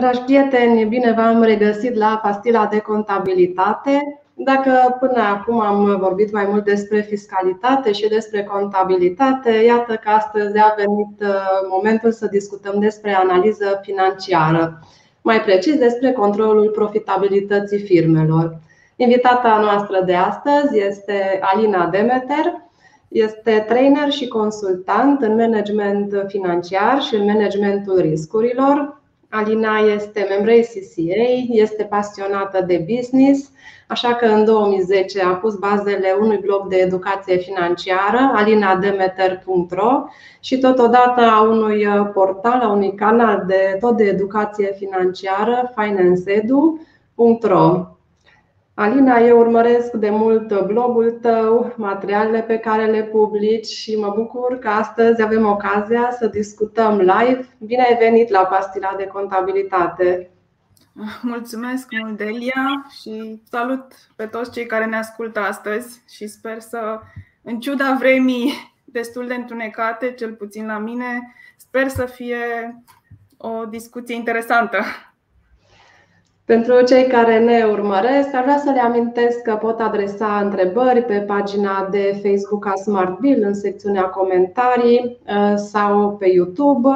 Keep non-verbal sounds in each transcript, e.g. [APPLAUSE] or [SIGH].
Dragi prieteni, bine v-am regăsit la pastila de contabilitate. Dacă până acum am vorbit mai mult despre fiscalitate și despre contabilitate, iată că astăzi a venit uh, momentul să discutăm despre analiză financiară, mai precis despre controlul profitabilității firmelor. Invitata noastră de astăzi este Alina Demeter, este trainer și consultant în management financiar și în managementul riscurilor, Alina este membra CCA, este pasionată de business, așa că în 2010 a pus bazele unui blog de educație financiară, alinademeter.ro și totodată a unui portal, a unui canal de tot de educație financiară, financeedu.ro. Alina, eu urmăresc de mult blogul tău, materialele pe care le publici și mă bucur că astăzi avem ocazia să discutăm live. Bine ai venit la Pastila de Contabilitate! Mulțumesc mult, Delia, și salut pe toți cei care ne ascultă astăzi și sper să, în ciuda vremii destul de întunecate, cel puțin la mine, sper să fie o discuție interesantă. Pentru cei care ne urmăresc, ar vrea să le amintesc că pot adresa întrebări pe pagina de Facebook a SmartBill în secțiunea comentarii uh, sau pe YouTube.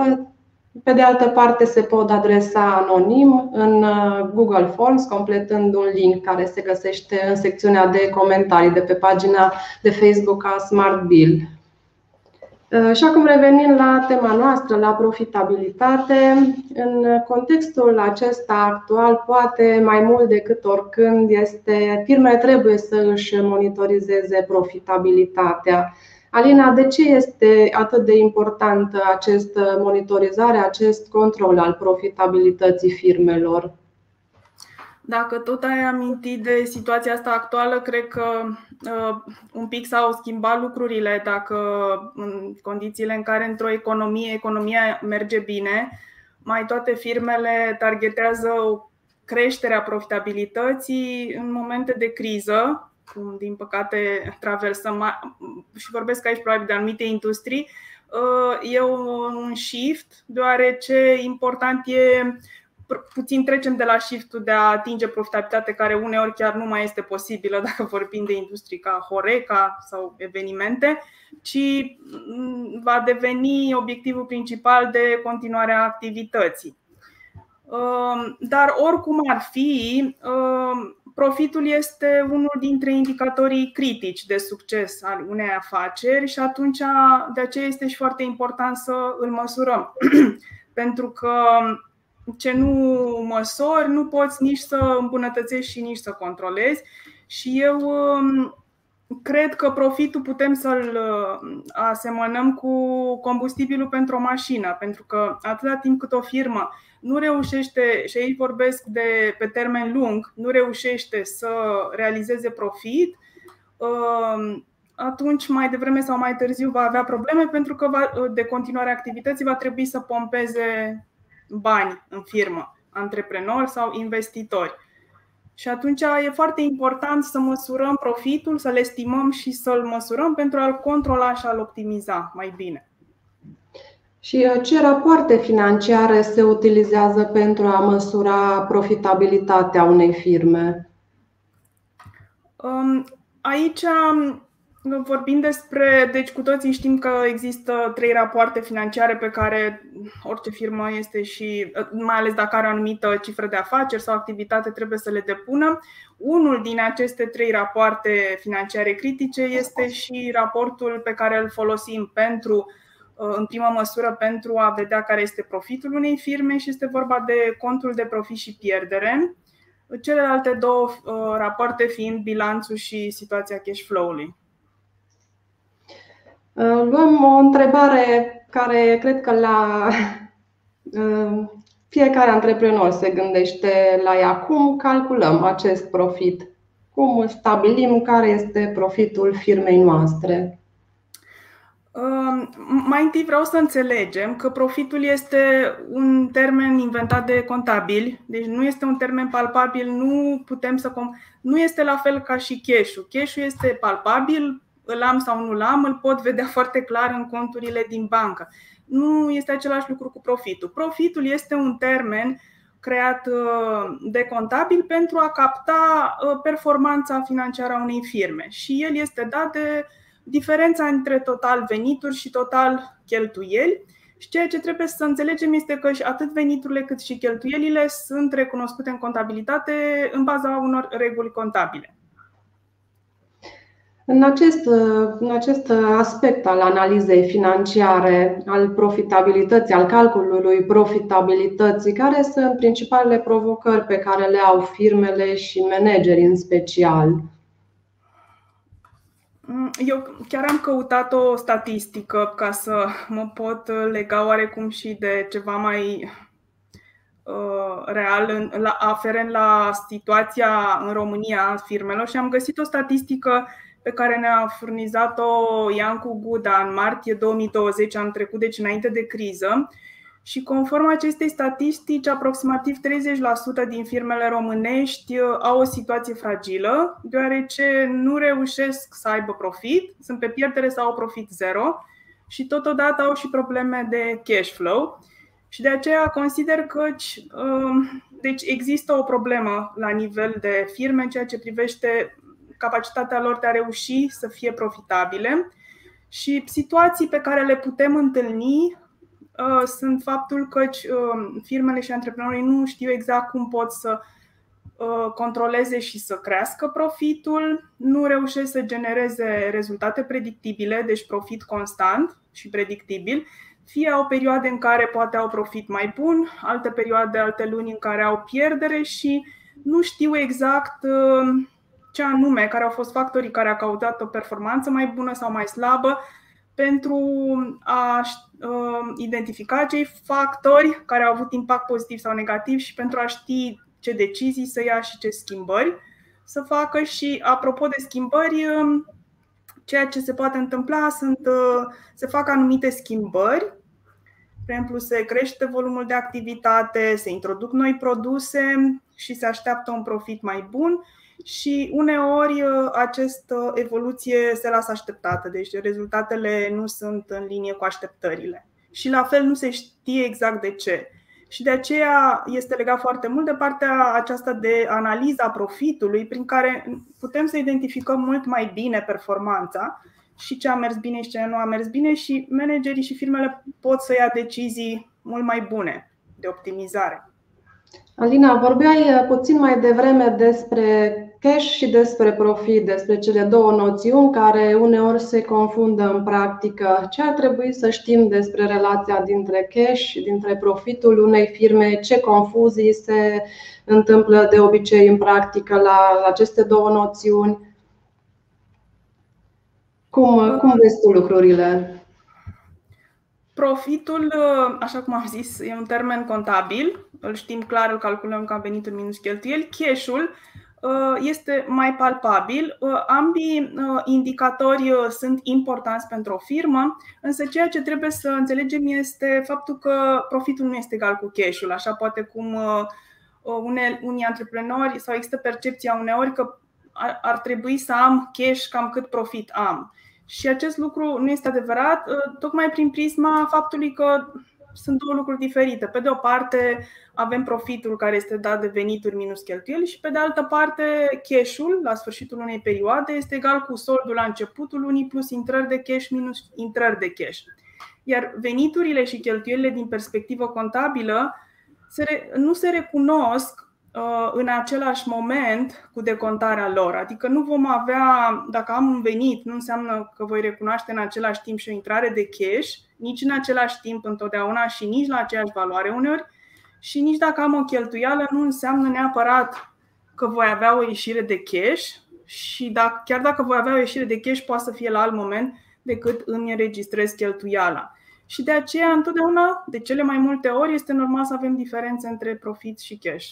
Pe de altă parte, se pot adresa anonim în uh, Google Forms, completând un link care se găsește în secțiunea de comentarii de pe pagina de Facebook a SmartBill. Uh, și acum revenind la tema noastră, la profitabilitate, în contextul acesta actual, poate mai mult decât oricând, este firmele trebuie să își monitorizeze profitabilitatea. Alina, de ce este atât de importantă această monitorizare, acest control al profitabilității firmelor? Dacă tot ai amintit de situația asta actuală, cred că uh, un pic s-au schimbat lucrurile. Dacă în condițiile în care într-o economie, economia merge bine, mai toate firmele targetează o creștere a profitabilității în momente de criză, cum din păcate traversăm și vorbesc aici probabil de anumite industrii, uh, e un shift, deoarece important e puțin trecem de la shift de a atinge profitabilitate care uneori chiar nu mai este posibilă [LAUGHS] dacă vorbim de industrii ca Horeca sau evenimente, ci mm, va deveni obiectivul principal de continuare a activității. Um, dar oricum ar fi, um, profitul este unul dintre indicatorii critici de succes al unei afaceri și atunci de aceea este și foarte important să îl măsurăm. [CLEARS THROAT] Pentru că ce nu măsori, nu poți nici să îmbunătățești și nici să controlezi. Și eu um, cred că profitul putem să-l uh, asemănăm cu combustibilul pentru o mașină, pentru că atâta timp cât o firmă nu reușește, și aici vorbesc de pe termen lung, nu reușește să realizeze profit, um, atunci mai devreme sau mai târziu va avea probleme pentru că de continuare activității va trebui să pompeze bani în firmă, antreprenori sau investitori. Și atunci e foarte important să măsurăm profitul, să-l estimăm și să-l măsurăm pentru a-l controla și a-l optimiza mai bine. Și uh, ce rapoarte financiare se utilizează pentru a măsura profitabilitatea unei firme? Um, aici Vorbim despre, deci cu toții știm că există trei rapoarte financiare pe care orice firmă este și, mai ales dacă are o anumită cifră de afaceri sau activitate, trebuie să le depună. Unul din aceste trei rapoarte financiare critice este și raportul pe care îl folosim pentru, în primă măsură, pentru a vedea care este profitul unei firme și este vorba de contul de profit și pierdere. Celelalte două uh, rapoarte fiind bilanțul și situația cash flow-ului. Uh, luăm o întrebare care cred că la [LAUGHS] uh, fiecare antreprenor se gândește la ea. Cum calculăm acest profit? Cum stabilim care este profitul firmei noastre? Uh, mai întâi vreau să înțelegem că profitul este un termen inventat de contabili, deci nu este un termen palpabil, nu putem să com- nu este la fel ca și cash-ul. Cash-ul este palpabil, îl am sau nu-l am, îl pot vedea [LAUGHS] foarte clar în conturile din bancă. Nu este același lucru cu profitul. Profitul este un termen creat de contabil pentru a capta performanța financiară a unei firme și el este dat de diferența între total venituri și total cheltuieli. Și ceea ce trebuie să înțelegem este că atât veniturile cât și cheltuielile sunt recunoscute în contabilitate în baza unor reguli contabile. În acest, în acest aspect al analizei financiare, al profitabilității, al calculului profitabilității, care sunt principalele provocări pe care le au firmele și managerii în special? Mm, eu chiar am căutat o statistică ca să mă pot lega oarecum și de ceva mai uh, real la, aferent la situația în România a firmelor și am găsit o statistică pe care ne-a furnizat-o Iancu Guda în martie 2020, anul trecut, deci înainte de criză. Și conform acestei statistici, aproximativ 30% din firmele românești uh, au o situație fragilă, deoarece nu reușesc să aibă profit, sunt pe pierdere sau au profit zero și totodată au și probleme de cash flow. Și de aceea consider că uh, deci există o problemă la nivel de firme în ceea ce privește capacitatea lor de a reuși să fie profitabile. Și situații pe care le putem întâlni uh, sunt faptul că uh, firmele și antreprenorii nu știu exact cum pot să uh, controleze și să crească profitul, nu reușesc să genereze rezultate predictibile, deci profit constant și predictibil, fie au perioade în care poate au profit mai bun, alte perioade, alte luni în care au pierdere și nu știu exact ce anume, care au fost factorii care au cautat o performanță mai bună sau mai slabă pentru a uh, identifica acei factori care au avut impact pozitiv sau negativ și pentru a ști ce decizii să ia și ce schimbări să facă. Și apropo de schimbări, um, ceea ce se poate întâmpla sunt uh, se fac anumite schimbări. De exemplu, se crește volumul de activitate, se introduc noi produse și se așteaptă un profit mai bun și uneori uh, această evoluție se lasă așteptată, deci rezultatele nu sunt în linie cu așteptările. Și la fel nu se știe exact de ce. Și de aceea este legat foarte mult de partea aceasta de analiza profitului, prin care putem să identificăm mult mai bine performanța și ce a mers bine și ce nu a mers bine și managerii și firmele pot să ia decizii mult mai bune de optimizare. Alina, vorbeai uh, puțin mai devreme despre cash și despre profit, despre cele două noțiuni care uneori se confundă în practică. Ce ar trebui să știm despre relația dintre cash și dintre profitul unei firme? Ce confuzii se întâmplă de obicei în practică la aceste două noțiuni? Cum, cum vezi tu lucrurile? Profitul, așa cum am zis, e un termen contabil, îl știm clar, îl calculăm ca venituri minus cheltuieli. Cash-ul Uh, este mai palpabil. Uh, ambii uh, indicatori sunt importanți pentru o firmă, însă ceea ce trebuie să înțelegem este faptul că profitul nu este egal cu cash-ul, așa poate cum unii antreprenori sau există percepția uneori că ar trebui să am cash cam cât profit am. Și acest lucru nu este adevărat, tocmai prin prisma faptului că sunt două lucruri diferite. Pe de o parte, avem profitul care este dat de venituri minus cheltuieli și pe de altă parte, cash-ul la sfârșitul unei perioade este egal cu soldul la începutul lunii plus intrări de cash minus intrări de cash. Iar veniturile și cheltuielile din perspectivă contabilă nu se recunosc uh, în același moment cu decontarea lor. Adică nu vom avea, dacă am un venit, nu înseamnă că voi recunoaște în același timp și o intrare de cash, nici în același timp întotdeauna și nici la aceeași valoare uneori și nici dacă am o cheltuială nu înseamnă neapărat că voi avea o ieșire de cash și dacă, chiar dacă voi avea o ieșire de cash poate să fie la alt moment decât îmi înregistrez cheltuiala. Și de aceea, întotdeauna, de cele mai multe ori, este normal să avem diferențe între profit și cash.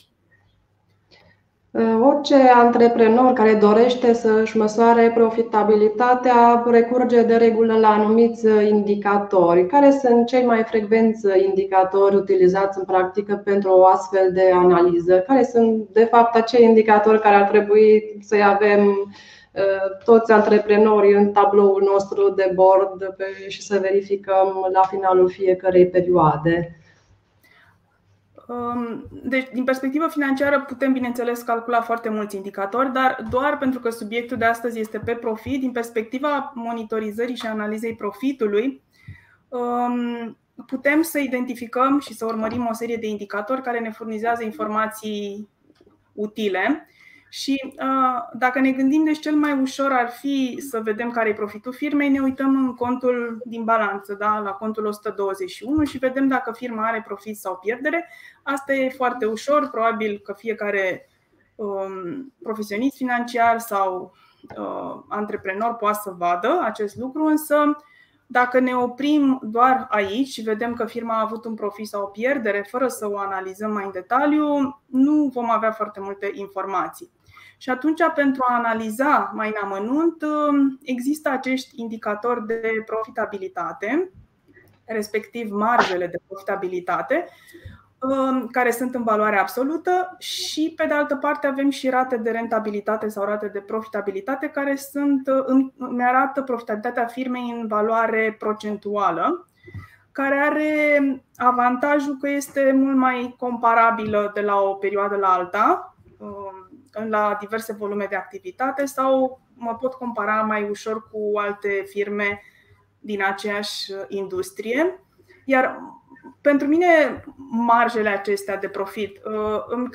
Uh, orice antreprenor care dorește să își măsoare profitabilitatea recurge de regulă la anumiți indicatori. Care sunt cei mai frecvenți indicatori utilizați în practică pentru o astfel de analiză? Care sunt, de fapt, acei indicatori care ar trebui să-i avem uh, toți antreprenorii în tabloul nostru de bord și să verificăm la finalul fiecărei perioade? Um, deci, din perspectivă financiară, putem, bineînțeles, calcula foarte mulți indicatori, dar doar pentru că subiectul de astăzi este pe profit, din perspectiva monitorizării și analizei profitului, um, putem să identificăm și să urmărim o serie de indicatori care ne furnizează informații utile și uh, dacă ne gândim, deci cel mai ușor ar fi să vedem care e profitul firmei, ne uităm în contul din balanță, da? la contul 121 și vedem dacă firma are profit sau pierdere. Asta e foarte ușor, probabil că fiecare um, profesionist financiar sau uh, antreprenor poate să vadă acest lucru, însă dacă ne oprim doar aici și vedem că firma a avut un profit sau o pierdere, fără să o analizăm mai în detaliu, nu vom avea foarte multe informații. Și atunci, pentru a analiza mai în amănunt, um, există acești indicatori de profitabilitate, respectiv marjele de profitabilitate, um, care sunt în valoare absolută și, pe de altă parte, avem și rate de rentabilitate sau rate de profitabilitate care sunt, uh, îmi arată profitabilitatea firmei în valoare procentuală, care are avantajul că este mult mai comparabilă de la o perioadă la alta um, la diverse volume de activitate sau mă pot compara mai ușor cu alte firme din aceeași industrie. Iar pentru mine, marjele acestea de profit uh,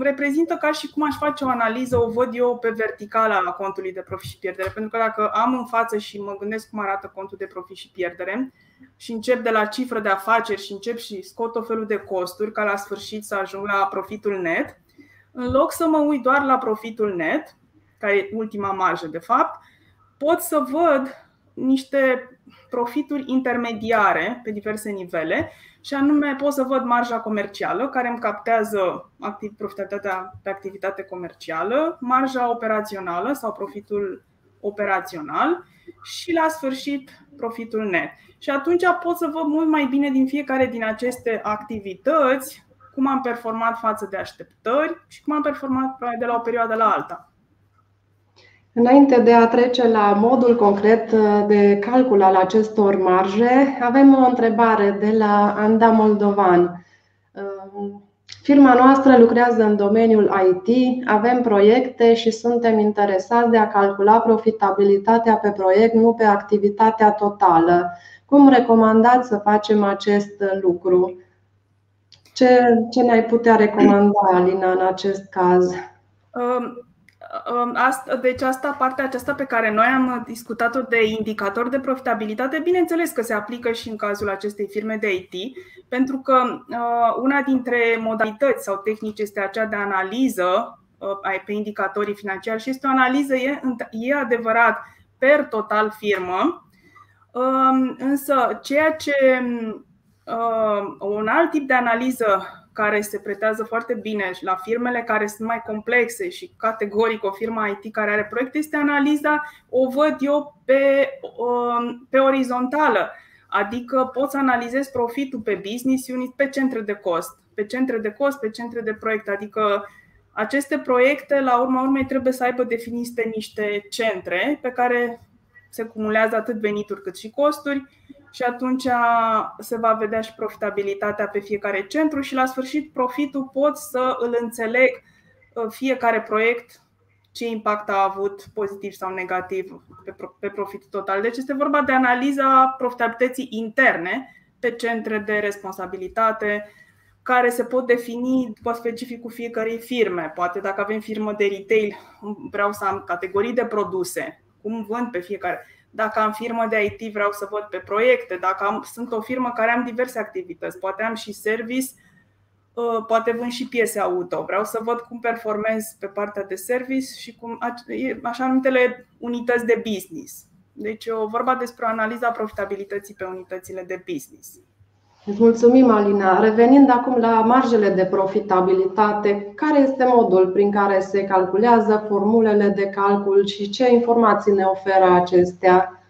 reprezintă ca și cum aș face o analiză, o văd eu pe verticala a contului de profit și pierdere. Pentru că dacă am în față și mă gândesc cum arată contul de profit și pierdere și încep de la cifră de afaceri și încep și scot o felul de costuri ca la sfârșit să ajung la profitul net, în loc să mă uit doar la profitul net, care e ultima marjă de fapt, pot să văd niște profituri intermediare pe diverse nivele și anume pot să văd marja comercială care îmi captează profitabilitatea pe activitate comercială, marja operațională sau profitul operațional și la sfârșit profitul net. Și atunci pot să văd mult mai bine din fiecare din aceste activități cum am performat față de așteptări și cum am performat de la o perioadă la alta. Înainte de a trece la modul concret de calcul al acestor marje, avem o întrebare de la Anda Moldovan. Firma noastră lucrează în domeniul IT, avem proiecte și suntem interesați de a calcula profitabilitatea pe proiect, nu pe activitatea totală. Cum recomandați să facem acest lucru? Ce, ce ne-ai putea recomanda, Alina, în acest caz? Um, um, asta, deci asta, partea aceasta pe care noi am discutat-o de indicator de profitabilitate, bineînțeles că se aplică și în cazul acestei firme de IT, pentru că uh, una dintre modalități sau tehnici este aceea de analiză uh, pe indicatorii financiari și este o analiză, e, e adevărat, per total firmă, uh, însă ceea ce Uh, un alt tip de analiză care se pretează foarte bine la firmele care sunt mai complexe și categoric o firmă IT care are proiecte este analiza, o văd eu pe, um, pe orizontală. Adică pot să analizez profitul pe business unit, pe centre de cost, pe centre de cost, pe centre de proiect. Adică aceste proiecte, la urma urmei, trebuie să aibă definite niște centre pe care se cumulează atât venituri cât și costuri și atunci se va vedea și profitabilitatea pe fiecare centru și la sfârșit profitul pot să îl înțeleg uh, fiecare proiect ce impact a avut pozitiv sau negativ pe profitul total. Deci este vorba de analiza profitabilității interne pe centre de responsabilitate care se pot defini după specificul fiecarei firme. Poate dacă avem firmă de retail, vreau să am categorii de produse, cum vând pe fiecare dacă am firmă de IT, vreau să văd pe proiecte. Dacă am, sunt o firmă care am diverse activități, poate am și service, uh, poate vând și piese auto. Vreau să văd cum performez pe partea de service și cum, așa numitele unități de business. Deci o vorba despre analiza profitabilității pe unitățile de business. Îți mulțumim, Alina. Revenind acum la marjele de profitabilitate, care este modul prin care se calculează formulele de calcul și ce informații ne oferă acestea?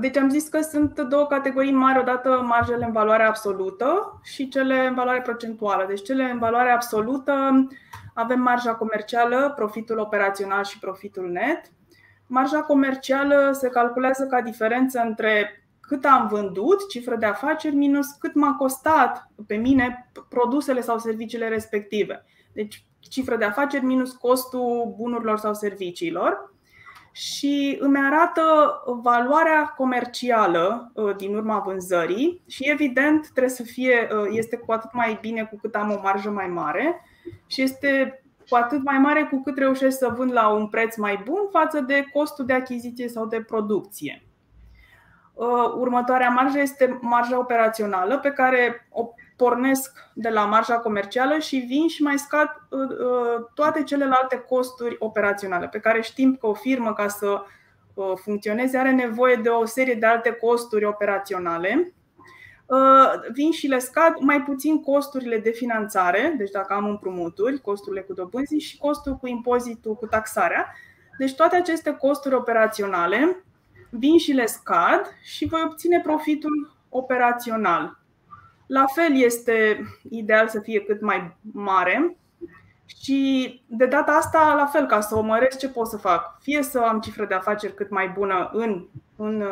Deci am zis că sunt două categorii mari, odată marjele în valoare absolută și cele în valoare procentuală. Deci cele în valoare absolută avem marja comercială, profitul operațional și profitul net. Marja comercială se calculează ca diferență între cât am vândut, cifră de afaceri, minus cât m-a costat pe mine produsele sau serviciile respective. Deci cifră de afaceri minus costul bunurilor sau serviciilor și îmi arată valoarea comercială uh, din urma vânzării și evident trebuie să fie, uh, este cu atât mai bine cu cât am o marjă mai mare și este cu atât mai mare cu cât reușesc să vând la un preț mai bun față de costul de achiziție sau de producție. Uh, următoarea marjă este marja operațională pe care o pornesc de la marja comercială și vin și mai scad uh, uh, toate celelalte costuri operaționale pe care știm că o firmă ca să funcționeze are nevoie de o serie de alte costuri operaționale. Vin și le scad mai puțin costurile de finanțare, deci dacă am împrumuturi, costurile cu dobânzii și costul cu impozitul, cu taxarea. Deci toate aceste costuri operaționale vin și le scad și voi obține profitul operațional. La fel este ideal să fie cât mai mare și de data asta, la fel, ca să o măresc, ce pot să fac? Fie să am cifră de afaceri cât mai bună în, în,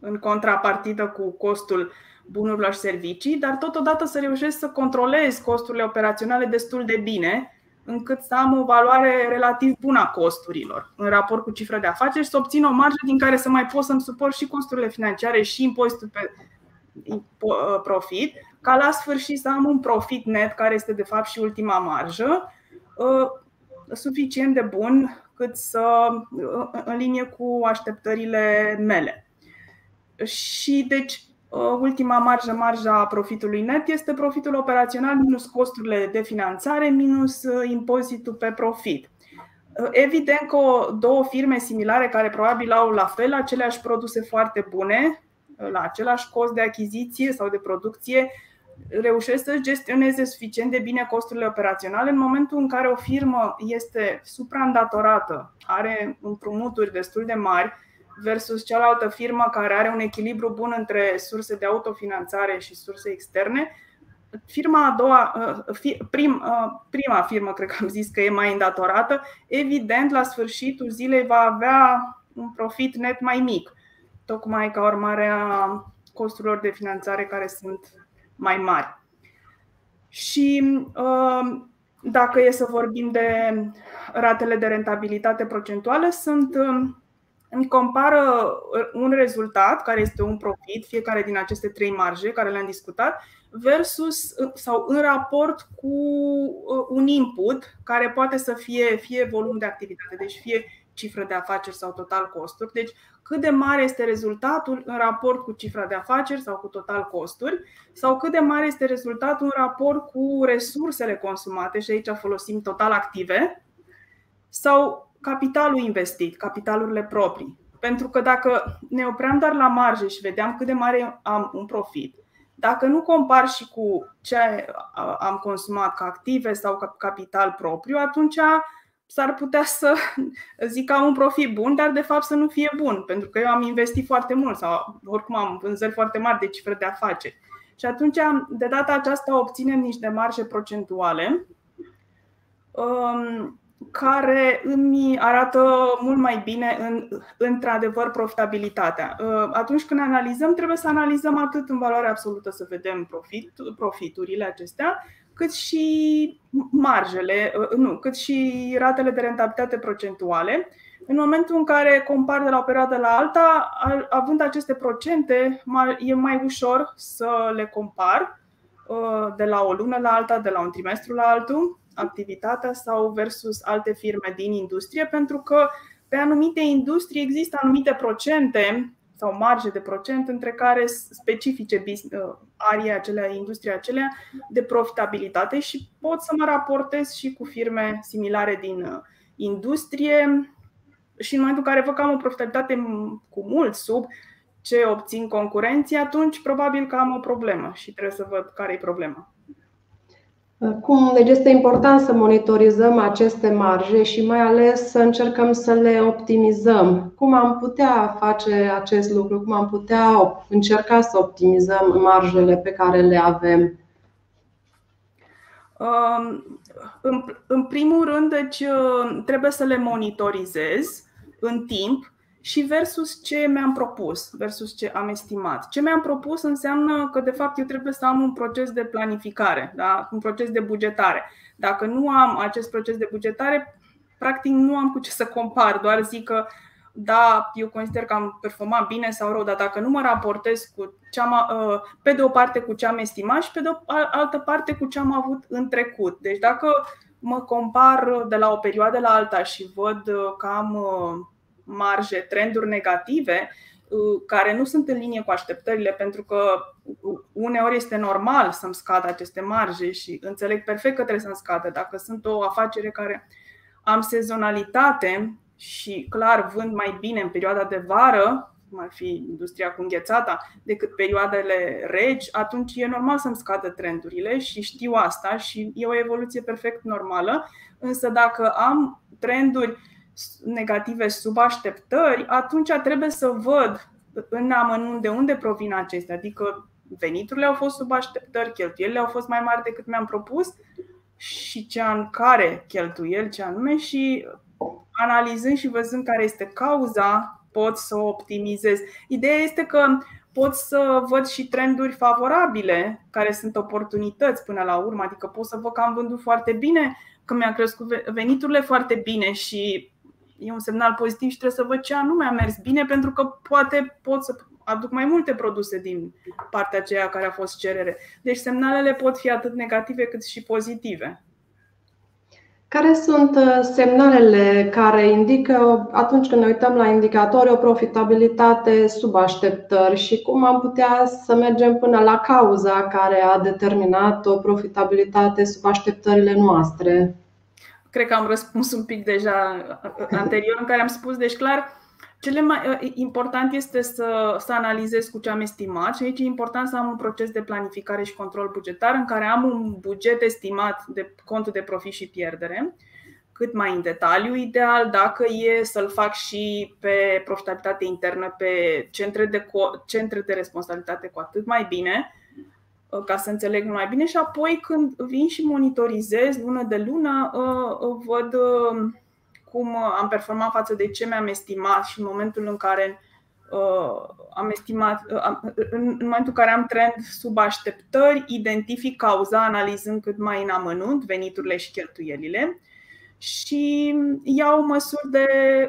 în contrapartidă cu costul bunurilor și servicii, dar totodată să reușesc să controlez costurile operaționale destul de bine încât să am o valoare relativ bună a costurilor în raport cu cifra de afaceri și să obțin o marjă din care să mai pot să-mi suport și costurile financiare și impozitul pe uh, profit, ca la sfârșit să am un profit net, care este de fapt și ultima marjă, uh, suficient de bun cât să uh, în linie cu așteptările mele. Și deci Uh, ultima marjă, marja profitului net, este profitul operațional minus costurile de finanțare minus uh, impozitul pe profit. Uh, evident că două firme similare care probabil au la fel aceleași produse foarte bune, la același cost de achiziție sau de producție, reușesc să gestioneze suficient de bine costurile operaționale în momentul în care o firmă este supraîndatorată, are împrumuturi destul de mari, versus cealaltă firmă care are un echilibru bun între surse de autofinanțare și surse externe. Firma a doua, uh, prim, uh, prima firmă, cred că am zis că e mai îndatorată, evident, la sfârșitul zilei va avea un profit net mai mic, tocmai ca urmare a costurilor de finanțare care sunt mai mari. Și uh, dacă e să vorbim de ratele de rentabilitate procentuală, sunt îmi compară uh, un rezultat, care este un profit, fiecare din aceste trei marje care le-am discutat, versus uh, sau în raport cu uh, un input care poate să fie fie volum de activitate, deci fie cifră de afaceri sau total costuri. Deci cât de mare este rezultatul în raport cu cifra de afaceri sau cu total costuri sau cât de mare este rezultatul în raport cu resursele consumate și aici folosim total active sau capitalul investit, capitalurile proprii. Pentru că dacă ne opream doar la marge și vedeam cât de mare am un profit, dacă nu compar și cu ce am consumat ca active sau ca capital propriu, atunci s-ar putea să [LAUGHS] zic că am un profit bun, dar de fapt să nu fie bun, pentru că eu am investit foarte mult sau oricum am vânzări foarte mari de cifre de afaceri. Și atunci, de data aceasta, obținem niște marje procentuale um, care îmi arată mult mai bine în, într-adevăr profitabilitatea. Uh, atunci când analizăm, trebuie să analizăm atât în valoare absolută să vedem profit, profiturile acestea, cât și marjele, uh, nu, cât și ratele de rentabilitate procentuale. În momentul în care compar de la o perioadă la alta, având aceste procente, e mai ușor să le compar uh, de la o lună la alta, de la un trimestru la altul activitatea sau versus alte firme din industrie, pentru că pe anumite industrie există anumite procente sau marge de procent între care specifice uh, arii acelea, industria acelea de profitabilitate și pot să mă raportez și cu firme similare din uh, industrie și în momentul în care văd că am o profitabilitate cu mult sub ce obțin concurenții, atunci probabil că am o problemă și trebuie să văd care e problema. Cum deci este important să monitorizăm aceste marje și mai ales să încercăm să le optimizăm. Cum am putea face acest lucru? Cum am putea încerca să optimizăm marjele pe care le avem? Um, în primul rând, deci, uh, trebuie să le monitorizez în timp și versus ce mi-am propus, versus ce am estimat. Ce mi-am propus înseamnă că, de fapt, eu trebuie să am un proces de planificare, da? un proces de bugetare. Dacă nu am acest proces de bugetare, practic nu am cu ce să compar, doar zic că da, eu consider că am performat bine sau rău, dar dacă nu mă raportez cu ce am, uh, pe de o parte cu ce am estimat și pe de o altă parte cu ce am avut în trecut. Deci dacă mă compar de la o perioadă la alta și văd uh, că am uh, marje, trenduri negative, care nu sunt în linie cu așteptările, pentru că uneori este normal să-mi scadă aceste marje și înțeleg perfect că trebuie să-mi scadă. Dacă sunt o afacere care am sezonalitate și clar vând mai bine în perioada de vară, cum ar fi industria cu înghețata, decât perioadele regi, atunci e normal să-mi scadă trendurile și știu asta și e o evoluție perfect normală. Însă dacă am trenduri negative sub așteptări, atunci trebuie să văd în amănunt de unde provin acestea. Adică veniturile au fost sub așteptări, cheltuielile au fost mai mari decât mi-am propus și ce în care cheltuieli, ce anume și analizând și văzând care este cauza, pot să o optimizez. Ideea este că pot să văd și trenduri favorabile, care sunt oportunități până la urmă, adică pot să văd că am vândut foarte bine, că mi-a crescut veniturile foarte bine și e un semnal pozitiv și trebuie să văd ce anume a mers bine, pentru că poate pot să aduc mai multe produse din partea aceea care a fost cerere. Deci semnalele pot fi atât negative cât și pozitive. Care sunt uh, semnalele care indică atunci când ne uităm la indicatori o profitabilitate sub așteptări și cum am putea să mergem până la cauza care a determinat o profitabilitate sub așteptările noastre? Cred că am răspuns un pic deja anterior în care am spus, deci clar, cele mai uh, important este să, să analizez cu ce am estimat și aici e important să am un proces de planificare și control bugetar în care am un buget estimat de contul de profit și pierdere, cât mai în detaliu, ideal, dacă e să-l fac și pe profitabilitate internă, pe centre de, co- centre de responsabilitate, cu atât mai bine, uh, ca să înțeleg mai bine și apoi când vin și monitorizez lună de lună, uh, văd cum uh, am performat față de ce mi-am estimat și în momentul în care uh, am estimat, uh, în momentul în care am trend sub așteptări, identific cauza analizând cât mai în amănunt veniturile și cheltuielile și iau măsuri de,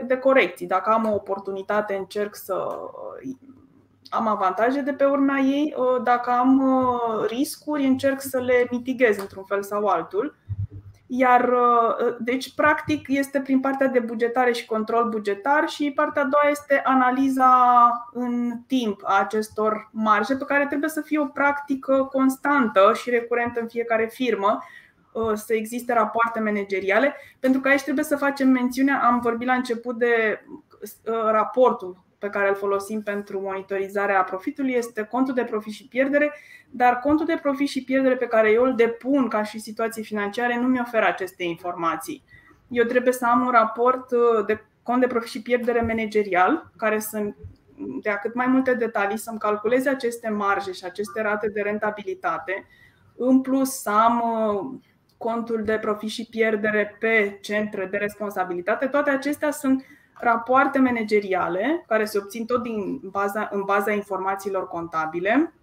de corecții. Dacă am o oportunitate, încerc să am avantaje de pe urma ei. Dacă am riscuri, încerc să le mitighez într-un fel sau altul. Iar, uh, deci, practic, este prin partea de bugetare și control bugetar și partea a doua este analiza în timp a acestor marje, pe care trebuie să fie o practică constantă și recurentă în fiecare firmă, uh, să existe rapoarte manageriale, pentru că aici trebuie să facem mențiunea, am vorbit la început de uh, raportul pe care îl folosim pentru monitorizarea profitului este contul de profit și pierdere, dar contul de profit și pierdere pe care eu îl depun ca și situații financiare nu mi oferă aceste informații. Eu trebuie să am un raport uh, de cont de profit și pierdere managerial, care să dea cât mai multe detalii, să-mi calculeze aceste marje și aceste rate de rentabilitate. În plus, să am uh, contul de profit și pierdere pe centre de responsabilitate. Toate acestea sunt rapoarte manageriale care se obțin tot din baza, în baza informațiilor contabile,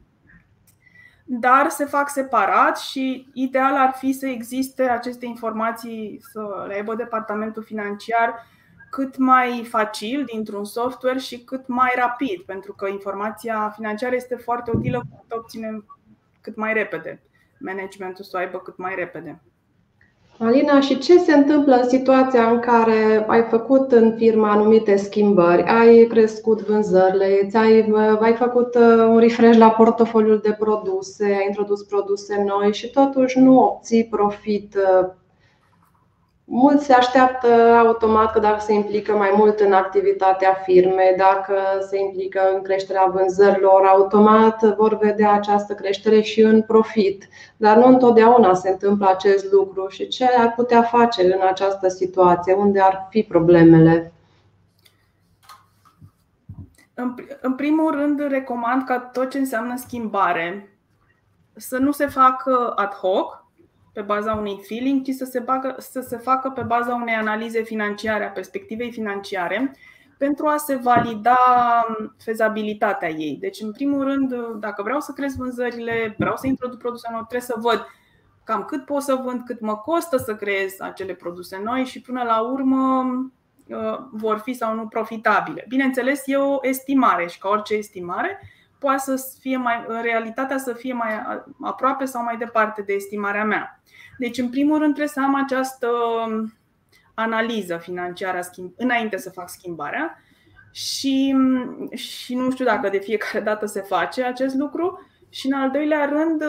dar se fac separat și ideal ar fi să existe aceste informații, să le aibă departamentul financiar cât mai facil dintr-un software și cât mai rapid, pentru că informația financiară este foarte utilă să obținem cât mai repede, managementul să o aibă cât mai repede. Alina, și ce se întâmplă în situația în care ai făcut în firmă anumite schimbări, ai crescut vânzările, ai, ai făcut uh, un refresh la portofoliul de produse, ai introdus produse noi și totuși nu obții profit uh, Mulți se așteaptă automat că dacă se implică mai mult în activitatea firmei, dacă se implică în creșterea vânzărilor, automat vor vedea această creștere și în profit. Dar nu întotdeauna se întâmplă acest lucru și ce ar putea face în această situație, unde ar fi problemele? În primul rând, recomand ca tot ce înseamnă schimbare să nu se facă ad hoc, pe baza unui feeling, ci să se, bagă, să se facă pe baza unei analize financiare, a perspectivei financiare, pentru a se valida fezabilitatea ei. Deci, în primul rând, dacă vreau să cresc vânzările, vreau să introduc produse noi, trebuie să văd cam cât pot să vând, cât mă costă să creez acele produse noi și până la urmă uh, vor fi sau nu profitabile. Bineînțeles, e o estimare și ca orice estimare poate să fie mai, în realitatea să fie mai aproape sau mai departe de estimarea mea. Deci, în primul rând, trebuie să am această analiză financiară schimb, înainte să fac schimbarea și, și nu știu dacă de fiecare dată se face acest lucru. Și în al doilea rând,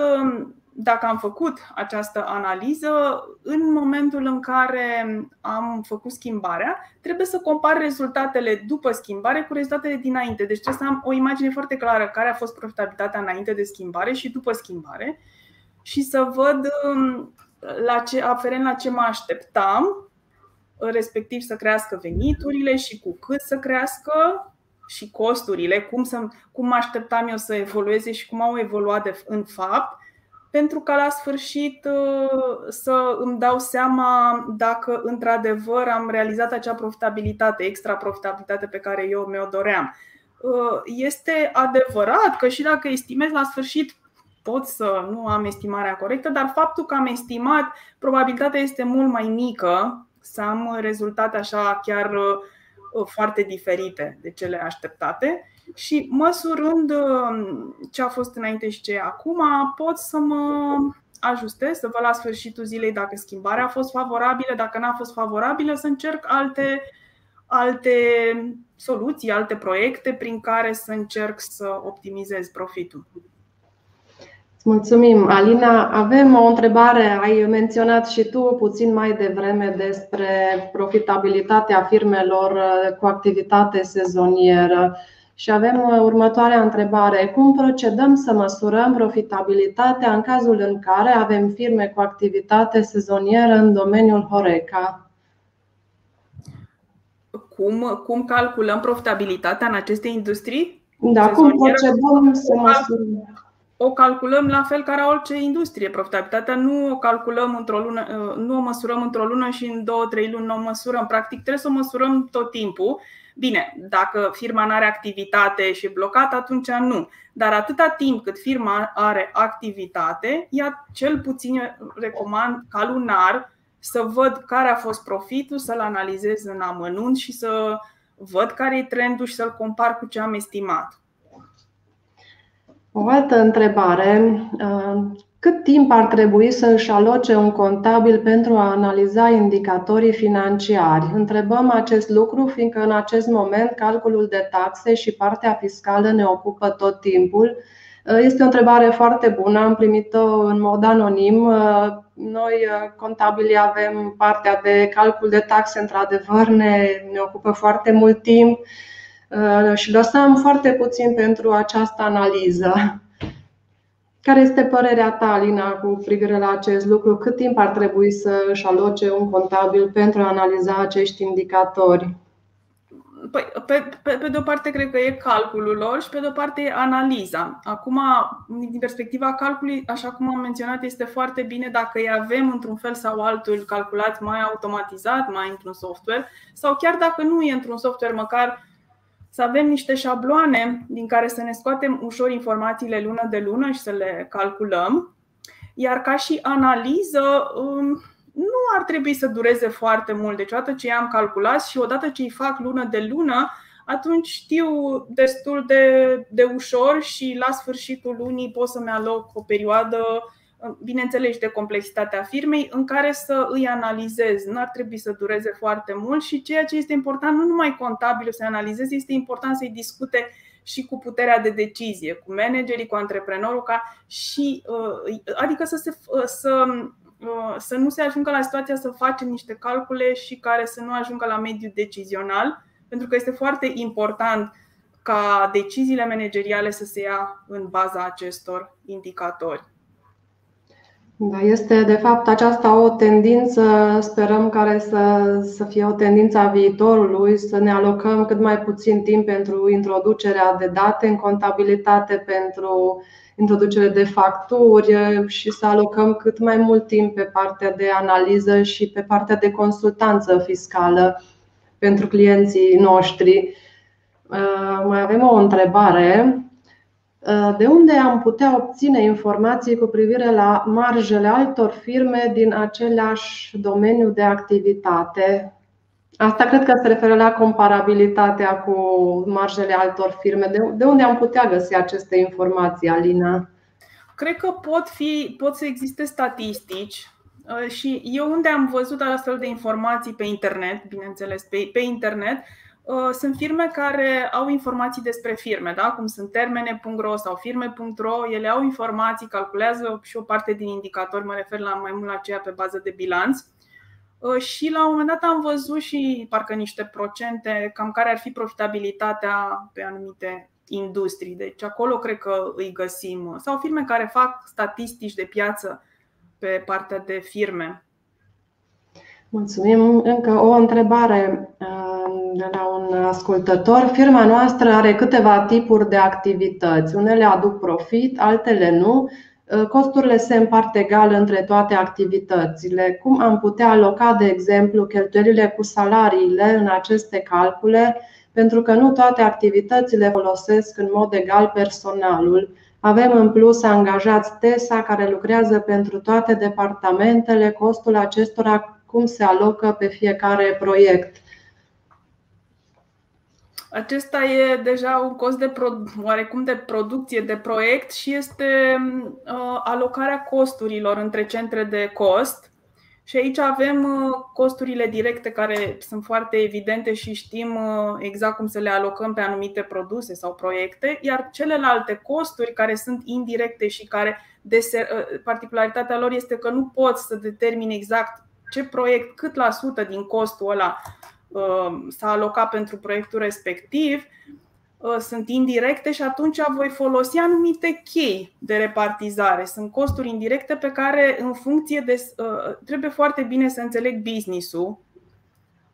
dacă am făcut această analiză, în momentul în care am făcut schimbarea, trebuie să compar rezultatele după schimbare cu rezultatele dinainte. Deci trebuie să am o imagine foarte clară care a fost profitabilitatea înainte de schimbare și după schimbare și să văd um, la ce, aferent la ce mă așteptam, respectiv să crească veniturile și cu cât să crească și costurile, cum, să, cum mă așteptam eu să evolueze și cum au evoluat de, în fapt pentru ca la sfârșit uh, să îmi dau seama dacă într-adevăr am realizat acea profitabilitate, extra profitabilitate pe care eu mi-o doream. Uh, este adevărat că și dacă estimez la sfârșit pot să nu am estimarea corectă, dar faptul că am estimat, probabilitatea este mult mai mică să am rezultate așa chiar uh, foarte diferite de cele așteptate și măsurând um, ce a fost înainte și ce e acum, pot să mă ajustez, să văd la sfârșitul zilei dacă schimbarea a fost favorabilă, dacă n-a fost favorabilă, să încerc alte, alte soluții, alte proiecte prin care să încerc să optimizez profitul. Mulțumim, Alina. Avem o întrebare. Ai menționat și tu puțin mai devreme despre profitabilitatea firmelor uh, cu activitate sezonieră. Și avem uh, următoarea întrebare. Cum procedăm să măsurăm profitabilitatea în cazul în care avem firme cu activitate sezonieră în domeniul Horeca? Cum, cum calculăm profitabilitatea în aceste industrii? Da, cum procedăm să măsurăm? O calculăm la fel ca orice industrie. Profitabilitatea nu o calculăm într-o lună, uh, nu o măsurăm într-o lună și în două, trei luni nu o măsurăm. Practic trebuie să o măsurăm tot timpul Bine, dacă firma nu are activitate și e blocată, atunci nu. Dar atâta timp cât firma are activitate, ea cel puțin recomand ca lunar să văd care a fost profitul, să-l analizez în amănunt și să văd care e trendul și să-l compar cu ce am estimat. O altă întrebare. Cât timp ar trebui să își aloce un contabil pentru a analiza indicatorii financiari? Întrebăm acest lucru fiindcă în acest moment calculul de taxe și partea fiscală ne ocupă tot timpul. Este o întrebare foarte bună, am primit-o în mod anonim. Noi, contabilii, avem partea de calcul de taxe, într-adevăr, ne, ne ocupă foarte mult timp și lăsăm foarte puțin pentru această analiză. Care este părerea ta, Alina, cu privire la acest lucru? Cât timp ar trebui să își aloce un contabil pentru a analiza acești indicatori? Păi, pe, pe, pe de o parte, cred că e calculul lor și pe de o parte e analiza. Acum, din perspectiva calculului, așa cum am menționat, este foarte bine dacă îi avem într-un fel sau altul calculat mai automatizat, mai într-un software, sau chiar dacă nu e într-un software, măcar să avem niște șabloane din care să ne scoatem ușor informațiile lună de lună și să le calculăm. Iar ca și analiză, um, nu ar trebui să dureze foarte mult. Deci, odată ce am calculat și odată ce îi fac lună de lună, atunci știu destul de, de ușor și la sfârșitul lunii pot să-mi aloc o perioadă bineînțeles de complexitatea firmei, în care să îi analizez. Nu ar trebui să dureze foarte mult și ceea ce este important, nu numai contabil să analizez, este important să-i discute și cu puterea de decizie, cu managerii, cu antreprenorul, ca și, uh, adică să, se, uh, să, uh, să nu se ajungă la situația să facem niște calcule și care să nu ajungă la mediul decizional, pentru că este foarte important ca deciziile manageriale să se ia în baza acestor indicatori. Da, este de fapt aceasta o tendință, sperăm care să, să fie o tendință a viitorului, să ne alocăm cât mai puțin timp pentru introducerea de date în contabilitate, pentru introducere de facturi și să alocăm cât mai mult timp pe partea de analiză și pe partea de consultanță fiscală pentru clienții noștri. Mai avem o întrebare. De unde am putea obține informații cu privire la marjele altor firme din același domeniu de activitate? Asta cred că se referă la comparabilitatea cu marjele altor firme. De unde am putea găsi aceste informații, Alina? Cred că pot, fi, pot să existe statistici uh, și eu unde am văzut astfel de informații pe internet, bineînțeles pe, pe internet, uh, sunt firme care au informații despre firme, da? cum sunt termene.ro sau firme.ro, ele au informații, calculează și o parte din indicatori, mă refer la mai mult la ceea pe bază de bilanț. Uh, și la un moment dat am văzut și parcă niște procente cam care ar fi profitabilitatea pe anumite industrii. Deci acolo cred că îi găsim. Sau firme care fac statistici de piață pe partea de firme. Mulțumim. Încă o întrebare uh, de la un ascultător. Firma noastră are câteva tipuri de activități. Unele aduc profit, altele nu. Uh, costurile se împart egal între toate activitățile. Cum am putea aloca, de exemplu, cheltuielile cu salariile în aceste calcule pentru că nu toate activitățile folosesc în mod egal personalul. Avem în plus angajați TESA care lucrează pentru toate departamentele, costul acestora cum se alocă pe fiecare proiect. Acesta e deja un cost de oarecum de producție de proiect și este uh, alocarea costurilor între centre de cost. Și aici avem uh, costurile directe care sunt foarte evidente și știm uh, exact cum să le alocăm pe anumite produse sau proiecte, iar celelalte costuri care sunt indirecte și care uh, particularitatea lor este că nu poți să determini exact ce proiect, cât la sută din costul ăla s-a alocat pentru proiectul respectiv, Uh, sunt indirecte și atunci voi folosi anumite chei de repartizare. Sunt costuri indirecte pe care, în funcție de. Uh, trebuie foarte bine să înțeleg business-ul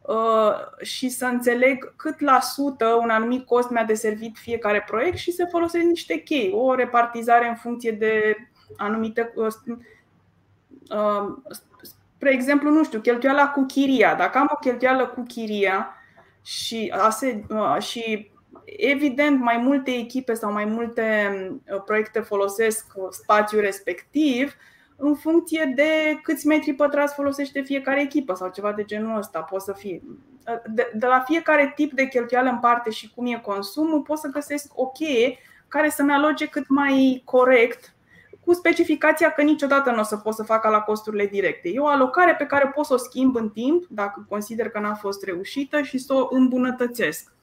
uh, și să înțeleg cât la sută un anumit cost mi-a deservit fiecare proiect și să folosesc niște chei. O repartizare în funcție de anumite. Spre exemplu, nu știu, cheltuiala cu chiria. Dacă am o cheltuială cu chiria și, și Evident, mai multe echipe sau mai multe uh, proiecte folosesc spațiul respectiv în funcție de câți metri pătrați folosește fiecare echipă sau ceva de genul ăsta. Poate să fie. Uh, de, de la fiecare tip de cheltuială în parte și cum e consumul, pot să găsesc o cheie care să-mi aloge cât mai corect cu specificația că niciodată nu o să pot să facă la costurile directe. E o alocare pe care pot să o schimb în timp, dacă consider că n-a fost reușită, și să o îmbunătățesc.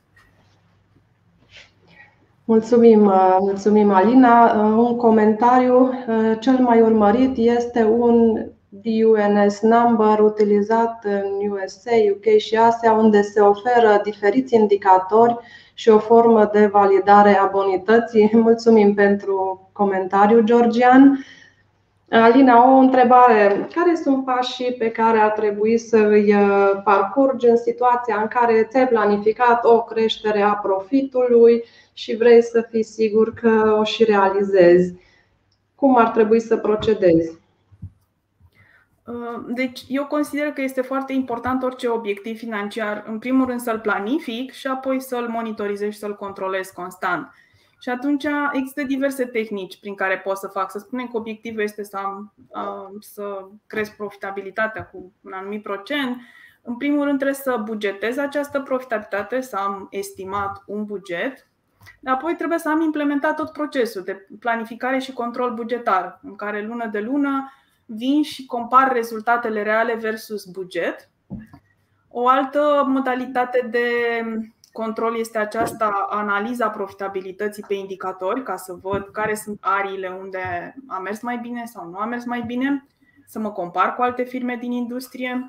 Mulțumim, uh, mulțumim Alina. Uh, un comentariu uh, cel mai urmărit este un DUNS number utilizat în USA, UK și Asia, unde se oferă diferiți indicatori și o formă de validare a bonității. [LAUGHS] Mulțumim pentru comentariu, Georgian. Alina, o întrebare. Care sunt pașii pe care ar trebui să îi parcurgi în situația în care ți-ai planificat o creștere a profitului și vrei să fii sigur că o și realizezi. Cum ar trebui să procedezi? Uh, deci, eu consider că este foarte important orice obiectiv financiar, în primul rând să-l planific și apoi să-l monitorizez și să-l controlez constant. Și atunci există diverse tehnici prin care pot să fac. Să spunem că obiectivul este să, am, uh, să cresc profitabilitatea cu un anumit procent. În primul rând trebuie să bugetez această profitabilitate, să am estimat un buget Apoi trebuie să am implementat tot procesul de planificare și control bugetar, în care lună de lună vin și compar rezultatele reale versus buget. O altă modalitate de control este aceasta analiza profitabilității pe indicatori, ca să văd care sunt ariile unde a mers mai bine sau nu a mers mai bine, să mă compar cu alte firme din industrie.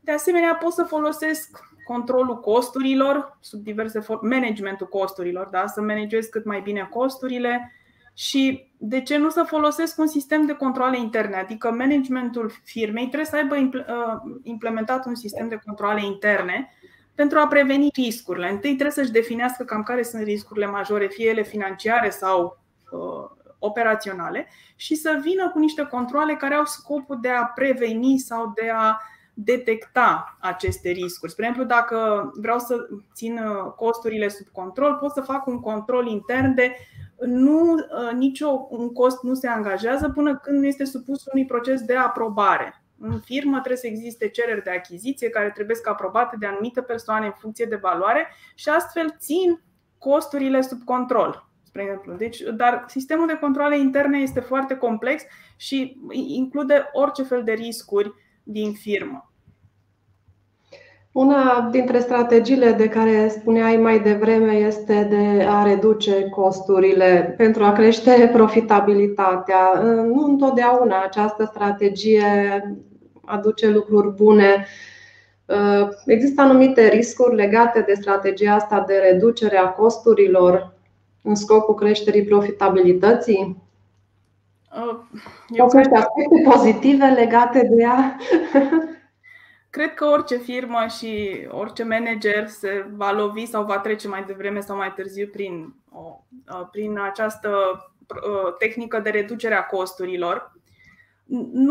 De asemenea, pot să folosesc controlul costurilor sub diverse forme, managementul costurilor, da? să managez cât mai bine costurile și de ce nu să folosesc un sistem de controle interne, adică managementul firmei trebuie să aibă uh, implementat un sistem de controle interne pentru a preveni riscurile. Întâi trebuie să-și definească cam care sunt riscurile majore, fie ele financiare sau uh, operaționale, și să vină cu niște controle care au scopul de a preveni sau de a detecta aceste riscuri. Spre exemplu, dacă vreau să țin costurile sub control, pot să fac un control intern de nu, nicio un cost nu se angajează până când nu este supus unui proces de aprobare. În firmă trebuie să existe cereri de achiziție care trebuie să aprobate de anumite persoane în funcție de valoare și astfel țin costurile sub control. Spre exemplu. Deci, dar sistemul de controle interne este foarte complex și include orice fel de riscuri din firmă. Una dintre strategiile de care spuneai mai devreme este de a reduce costurile pentru a crește profitabilitatea. Nu întotdeauna această strategie aduce lucruri bune. Există anumite riscuri legate de strategia asta de reducere a costurilor în scopul creșterii profitabilității? Eu cred că aspecte pozitive legate de ea. [LAUGHS] Cred că orice firmă și orice manager se va lovi sau va trece mai devreme sau mai târziu prin, prin această tehnică de reducere a costurilor. Nu,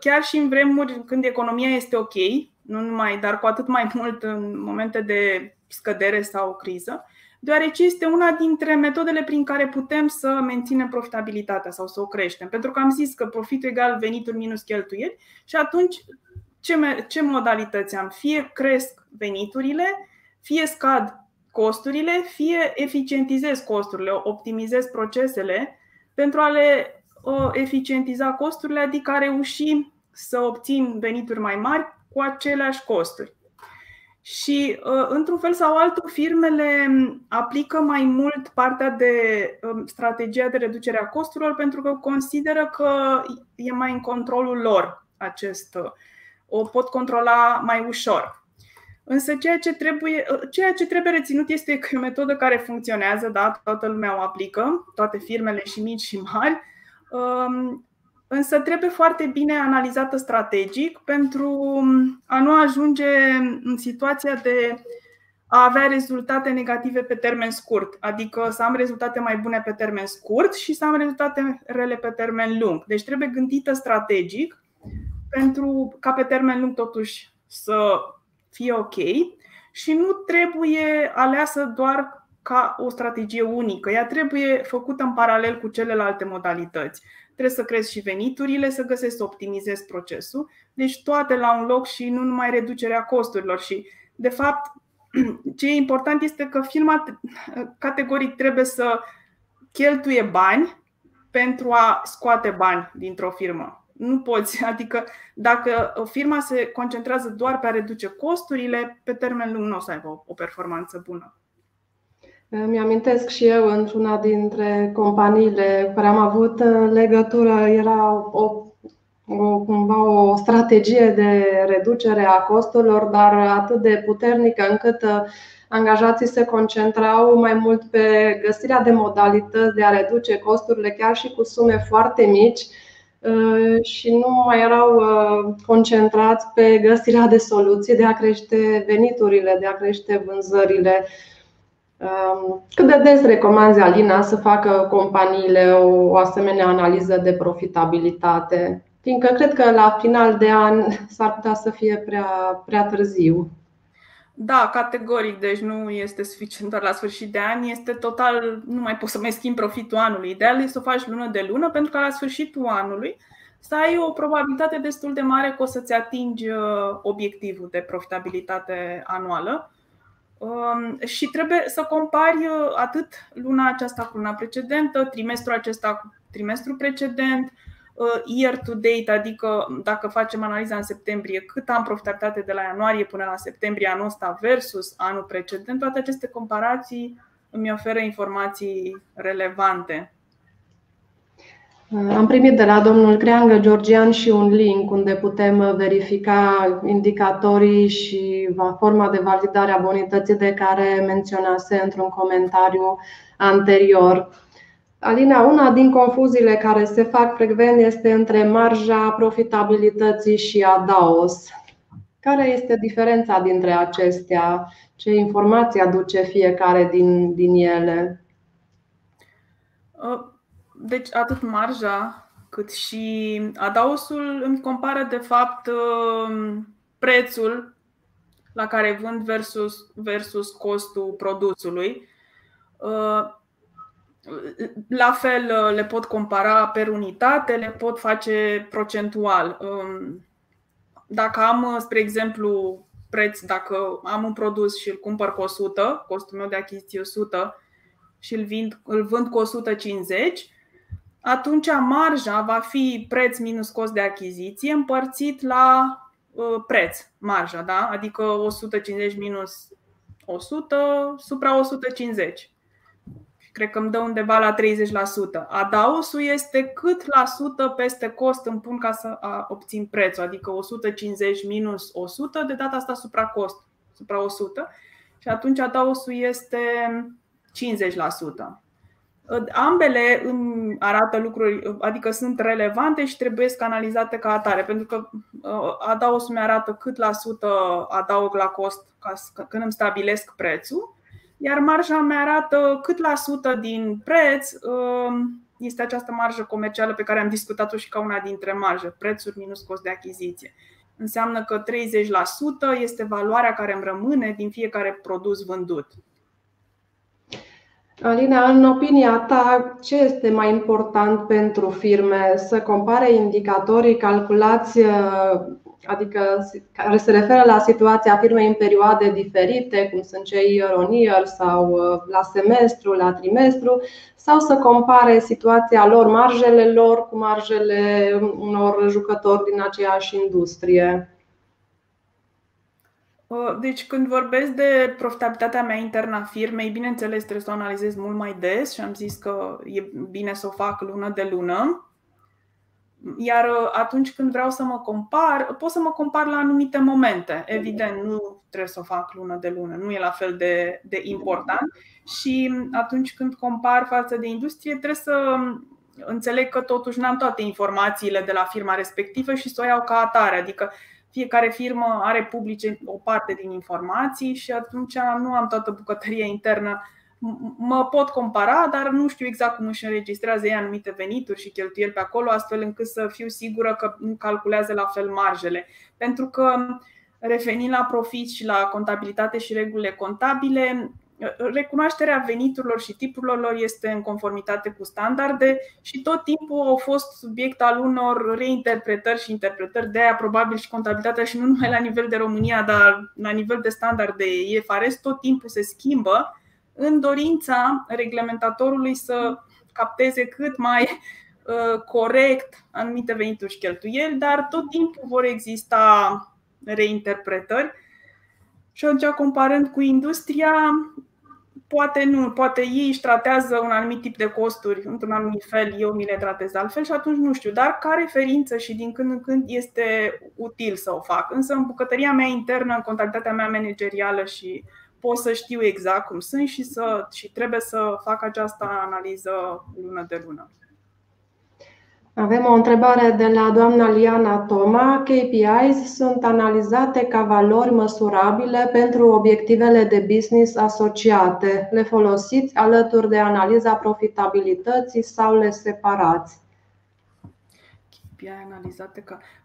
chiar și în vremuri când economia este ok, nu numai, dar cu atât mai mult în momente de scădere sau criză, deoarece este una dintre metodele prin care putem să menținem profitabilitatea sau să o creștem. Pentru că am zis că profitul egal venituri minus cheltuieli și atunci ce, ce modalități am? Fie cresc veniturile, fie scad costurile, fie eficientizez costurile, optimizez procesele pentru a le eficientiza costurile, adică a reuși să obțin venituri mai mari cu aceleași costuri. Și, uh, într-un fel sau altul, firmele aplică mai mult partea de um, strategia de reducere a costurilor pentru că consideră că e mai în controlul lor acest. Uh, o pot controla mai ușor. Însă ceea ce trebuie, uh, ceea ce trebuie reținut este că e o metodă care funcționează, da, toată lumea o aplică, toate firmele și mici și mari, um, însă trebuie foarte bine analizată strategic pentru a nu ajunge în situația de a avea rezultate negative pe termen scurt, adică să am rezultate mai bune pe termen scurt și să am rezultate rele pe termen lung. Deci trebuie gândită strategic pentru ca pe termen lung totuși să fie ok și nu trebuie aleasă doar ca o strategie unică. Ea trebuie făcută în paralel cu celelalte modalități trebuie să crezi și veniturile, să găsești să optimizezi procesul. Deci toate la un loc și nu numai reducerea costurilor. Și, de fapt, [CLEARS THROAT] ce e important este că firma categoric trebuie să cheltuie bani pentru a scoate bani dintr-o firmă. Nu poți, [LAUGHS] adică dacă o firma se concentrează doar pe a reduce costurile, pe termen lung nu o să aibă o performanță bună. Îmi amintesc și eu într-una dintre companiile cu care am avut uh, legătură, era o, o, cumva o strategie de reducere a costurilor, dar atât de puternică încât uh, angajații se concentrau mai mult pe găsirea de modalități de a reduce costurile chiar și cu sume foarte mici uh, și nu mai erau concentrați pe găsirea de soluții de a crește veniturile, de a crește vânzările cât de des recomanzi, Alina, să facă companiile o asemenea analiză de profitabilitate? Fiindcă cred că la final de an s-ar putea să fie prea, prea târziu. Da, categoric, deci nu este suficient doar la sfârșit de an, este total, nu mai poți să mai schimbi profitul anului. Ideal este să o faci lună de lună pentru că la sfârșitul anului să ai o probabilitate destul de mare că o să-ți atingi uh, obiectivul de profitabilitate anuală Um, și trebuie să compari uh, atât luna aceasta cu luna precedentă, trimestrul acesta cu trimestrul precedent, uh, year to date, adică dacă facem analiza în septembrie, cât am profitabilitate de la ianuarie până la septembrie anul ăsta versus anul precedent, toate aceste comparații îmi oferă informații relevante. Am primit de la domnul Creangă Georgian și un link unde putem verifica indicatorii și forma de validare a bonității de care menționase într-un comentariu anterior. Alina, una din confuziile care se fac frecvent este între marja profitabilității și ADAOS. Care este diferența dintre acestea? Ce informații aduce fiecare din, din ele? Uh deci atât marja cât și adaosul îmi compară de fapt um, prețul la care vând versus, versus costul produsului. La fel le pot compara per unitate, le pot face procentual. Dacă am, spre exemplu, preț, dacă am un produs și îl cumpăr cu 100, costul meu de achiziție 100 și îl, vind, îl vând cu 150, atunci marja va fi preț minus cost de achiziție împărțit la uh, preț, marja, da? adică 150 minus 100 supra 150. Cred că îmi dă undeva la 30%. Adausul este cât la sută peste cost îmi pun ca să obțin prețul, adică 150 minus 100, de data asta supra cost, supra 100. Și atunci adausul este 50%. Ambele îmi arată lucruri, adică sunt relevante și trebuie să analizate ca atare, pentru că uh, adausul mi arată cât la sută adaug la cost când îmi stabilesc prețul, iar marja mi arată cât la sută din preț uh, este această marjă comercială pe care am discutat-o și ca una dintre marje, prețuri minus cost de achiziție. Înseamnă că 30% este valoarea care îmi rămâne din fiecare produs vândut. Alina, în opinia ta, ce este mai important pentru firme? Să compare indicatorii calculați, uh, adică care se referă la situația firmei în perioade diferite, cum sunt cei year on year sau uh, la semestru, la trimestru, sau să compare situația lor, marjele lor cu marjele unor jucători din aceeași industrie? Deci când vorbesc de profitabilitatea mea internă a firmei, bineînțeles trebuie să o analizez mult mai des și am zis că e bine să o fac lună de lună. Iar uh, atunci când vreau să mă compar, pot să mă compar la anumite momente. Evident, nu trebuie să o fac lună de lună, nu e la fel de, de important. Și atunci când compar față de industrie, trebuie să înțeleg că totuși n-am toate informațiile de la firma respectivă și să o iau ca atare. Adică fiecare firmă are publice o parte din informații și atunci nu am toată bucătăria internă. Mă pot compara, dar nu știu exact cum își înregistrează ei anumite venituri și cheltuieli pe acolo, astfel încât să fiu sigură că nu calculează la fel marjele. Pentru că, revenind la profit și la contabilitate și regulile contabile, recunoașterea veniturilor și tipurilor lor este în conformitate cu standarde și tot timpul au fost subiect al unor reinterpretări și interpretări, de aia probabil și contabilitatea și nu numai la nivel de România, dar la nivel de standarde IFRS tot timpul se schimbă în dorința reglementatorului să capteze cât mai uh, corect anumite venituri și cheltuieli, dar tot timpul vor exista reinterpretări. Și atunci, comparând cu industria, poate nu, poate ei își tratează un anumit tip de costuri într-un anumit fel, eu mi le tratez altfel și atunci nu știu, dar ca referință și din când în când este util să o fac. Însă în bucătăria mea internă, în contabilitatea mea managerială și pot să știu exact cum sunt și, să, și trebuie să fac această analiză lună de lună. Avem o întrebare de la doamna Liana Toma. KPIs sunt analizate ca valori măsurabile pentru obiectivele de business asociate. Le folosiți alături de analiza profitabilității sau le separați? KPI analizate ca uh,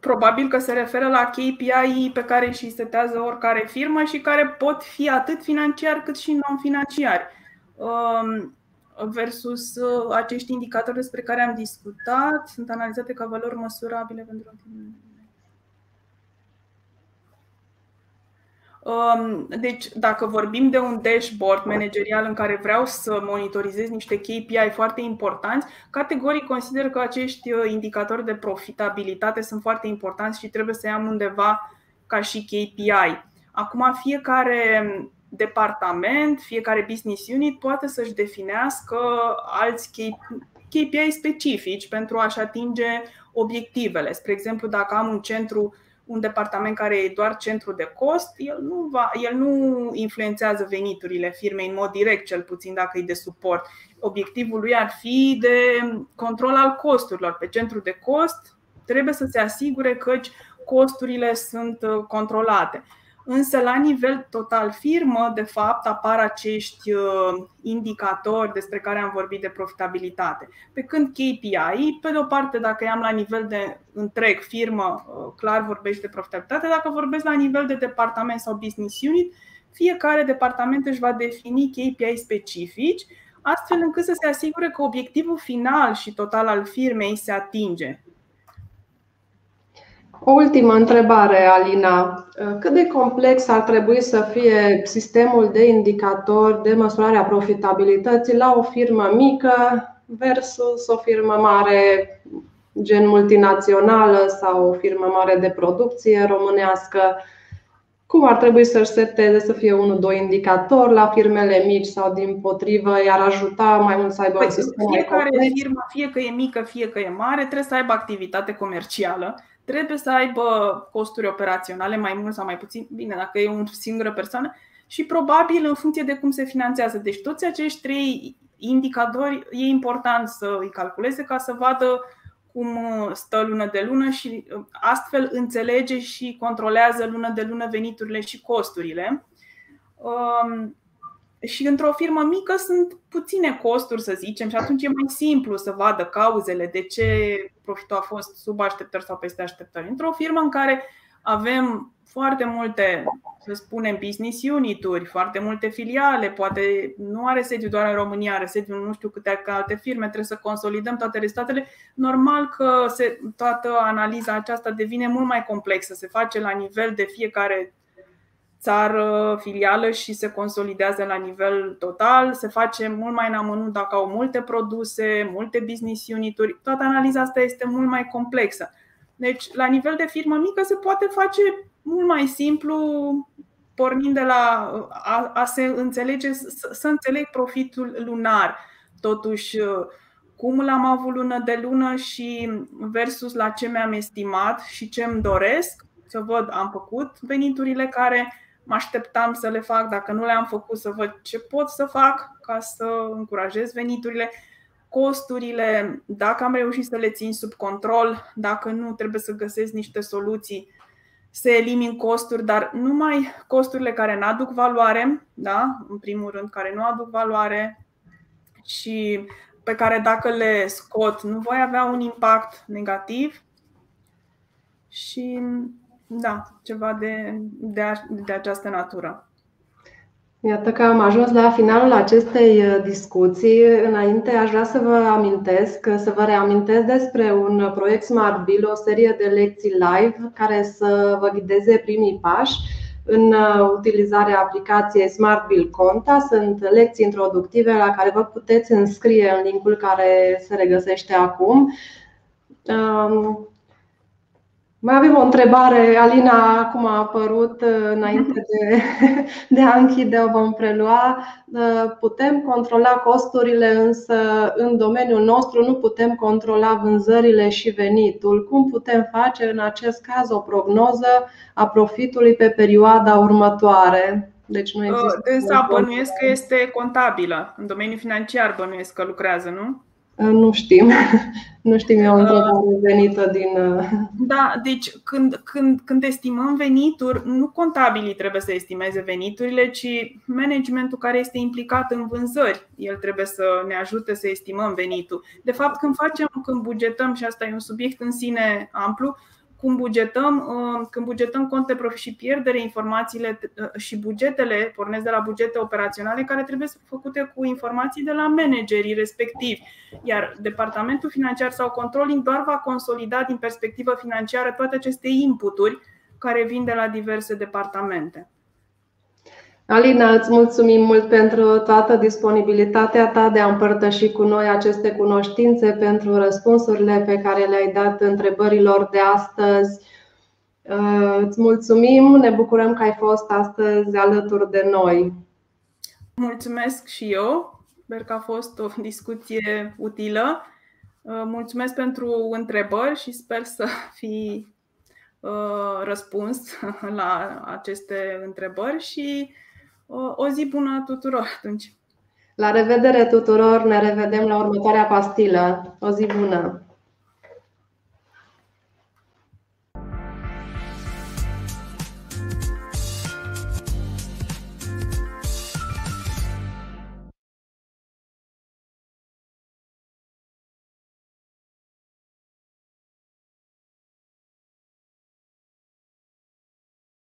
Probabil că se referă la KPI pe care și setează oricare firmă și care pot fi atât financiari cât și non-financiari. Um, versus uh, acești indicatori despre care am discutat sunt analizate ca valori măsurabile pentru um, deci, dacă vorbim de un dashboard managerial în care vreau să monitorizez niște KPI foarte importanți, categoric consider că acești uh, indicatori de profitabilitate sunt foarte importanți și trebuie să iau undeva ca și KPI. Acum, fiecare departament, fiecare business unit poate să-și definească alți KPI specifici pentru a-și atinge obiectivele. Spre exemplu, dacă am un centru un departament care e doar centru de cost, el nu, va, el nu influențează veniturile firmei în mod direct, cel puțin dacă e de suport. Obiectivul lui ar fi de control al costurilor. Pe centru de cost trebuie să se asigure că costurile sunt controlate. Însă, la nivel total firmă, de fapt, apar acești uh, indicatori despre care am vorbit de profitabilitate. Pe când KPI, pe de o parte, dacă i-am la nivel de întreg firmă, uh, clar vorbești de profitabilitate, dacă vorbesc la nivel de departament sau business unit, fiecare departament își va defini KPI specifici, astfel încât să se asigure că obiectivul final și total al firmei se atinge. O ultimă întrebare, Alina. Cât de complex ar trebui să fie sistemul de indicator de măsurare a profitabilității la o firmă mică versus o firmă mare, gen multinațională sau o firmă mare de producție românească? Cum ar trebui să-și seteze să fie unul, doi indicatori la firmele mici sau din potrivă i-ar ajuta mai mult să aibă păi, un sistem Fiecare mai firmă, fie că e mică, fie că e mare, trebuie să aibă activitate comercială trebuie să aibă costuri operaționale mai mult sau mai puțin, bine, dacă e o singură persoană, și probabil în funcție de cum se finanțează. Deci toți acești trei indicatori e important să îi calculeze ca să vadă cum stă lună de lună și astfel înțelege și controlează lună de lună veniturile și costurile. Um, și într-o firmă mică sunt puține costuri, să zicem, și atunci e mai simplu să vadă cauzele de ce profitul a fost sub așteptări sau peste așteptări. Într-o firmă în care avem foarte multe, să spunem, business unituri, foarte multe filiale, poate nu are sediu doar în România, are sediu în nu știu câte alte firme, trebuie să consolidăm toate rezultatele. Normal că se, toată analiza aceasta devine mult mai complexă, se face la nivel de fiecare țară, filială și se consolidează la nivel total, se face mult mai în amănunt dacă au multe produse, multe business unituri. Toată analiza asta este mult mai complexă. Deci, la nivel de firmă mică se poate face mult mai simplu, pornind de la a, a se înțelege, să, să înțeleg profitul lunar. Totuși, cum l-am avut lună de lună și versus la ce mi-am estimat și ce îmi doresc, să văd, am făcut veniturile care mă așteptam să le fac, dacă nu le-am făcut, să văd ce pot să fac ca să încurajez veniturile, costurile, dacă am reușit să le țin sub control, dacă nu, trebuie să găsesc niște soluții. Să elimin costuri, dar numai costurile care nu aduc valoare, da? în primul rând, care nu aduc valoare și pe care dacă le scot nu voi avea un impact negativ. Și da, ceva de, de, de această natură. Iată că am ajuns la finalul acestei uh, discuții. Înainte aș vrea să vă amintesc, să vă reamintesc despre un proiect Smart Bill, o serie de lecții live care să vă ghideze primii pași în uh, utilizarea aplicației Smart Bill Conta. Sunt lecții introductive la care vă puteți înscrie în linkul care se regăsește acum. Um, mai avem o întrebare, Alina, acum a apărut uh, înainte de, [LAUGHS] de a închide, o vom prelua. Uh, putem controla costurile, însă în domeniul nostru nu putem controla vânzările și venitul. Cum putem face în acest caz o prognoză a profitului pe perioada următoare? Deci nu există. Însă bănuiesc că este contabilă. În domeniul financiar bănuiesc că lucrează, nu? Nu știm. [LAUGHS] Nu știm, eu o întrebare venită din. Uh, da, deci când, când, când estimăm venituri, nu contabilii trebuie să estimeze veniturile, ci managementul care este implicat în vânzări. El trebuie să ne ajute să estimăm venitul. De fapt, când facem, când bugetăm, și asta e un subiect în sine amplu, cum bugetăm, uh, când bugetăm cont de profit și pierdere, informațiile uh, și bugetele pornesc de la bugete operaționale care trebuie făcute cu informații de la managerii respectivi. Iar departamentul financiar sau controlling doar va consolida din perspectivă financiară toate aceste inputuri care vin de la diverse departamente. Alina, îți mulțumim mult pentru toată disponibilitatea ta de a împărtăși cu noi aceste cunoștințe, pentru răspunsurile pe care le-ai dat întrebărilor de astăzi. Uh, îți mulțumim, ne bucurăm că ai fost astăzi alături de noi. Mulțumesc și eu. Sper că a fost o discuție utilă. Uh, mulțumesc pentru întrebări și sper să fi uh, răspuns [LAUGHS] la aceste întrebări și o zi bună tuturor atunci! La revedere tuturor, ne revedem la următoarea pastilă. O zi bună!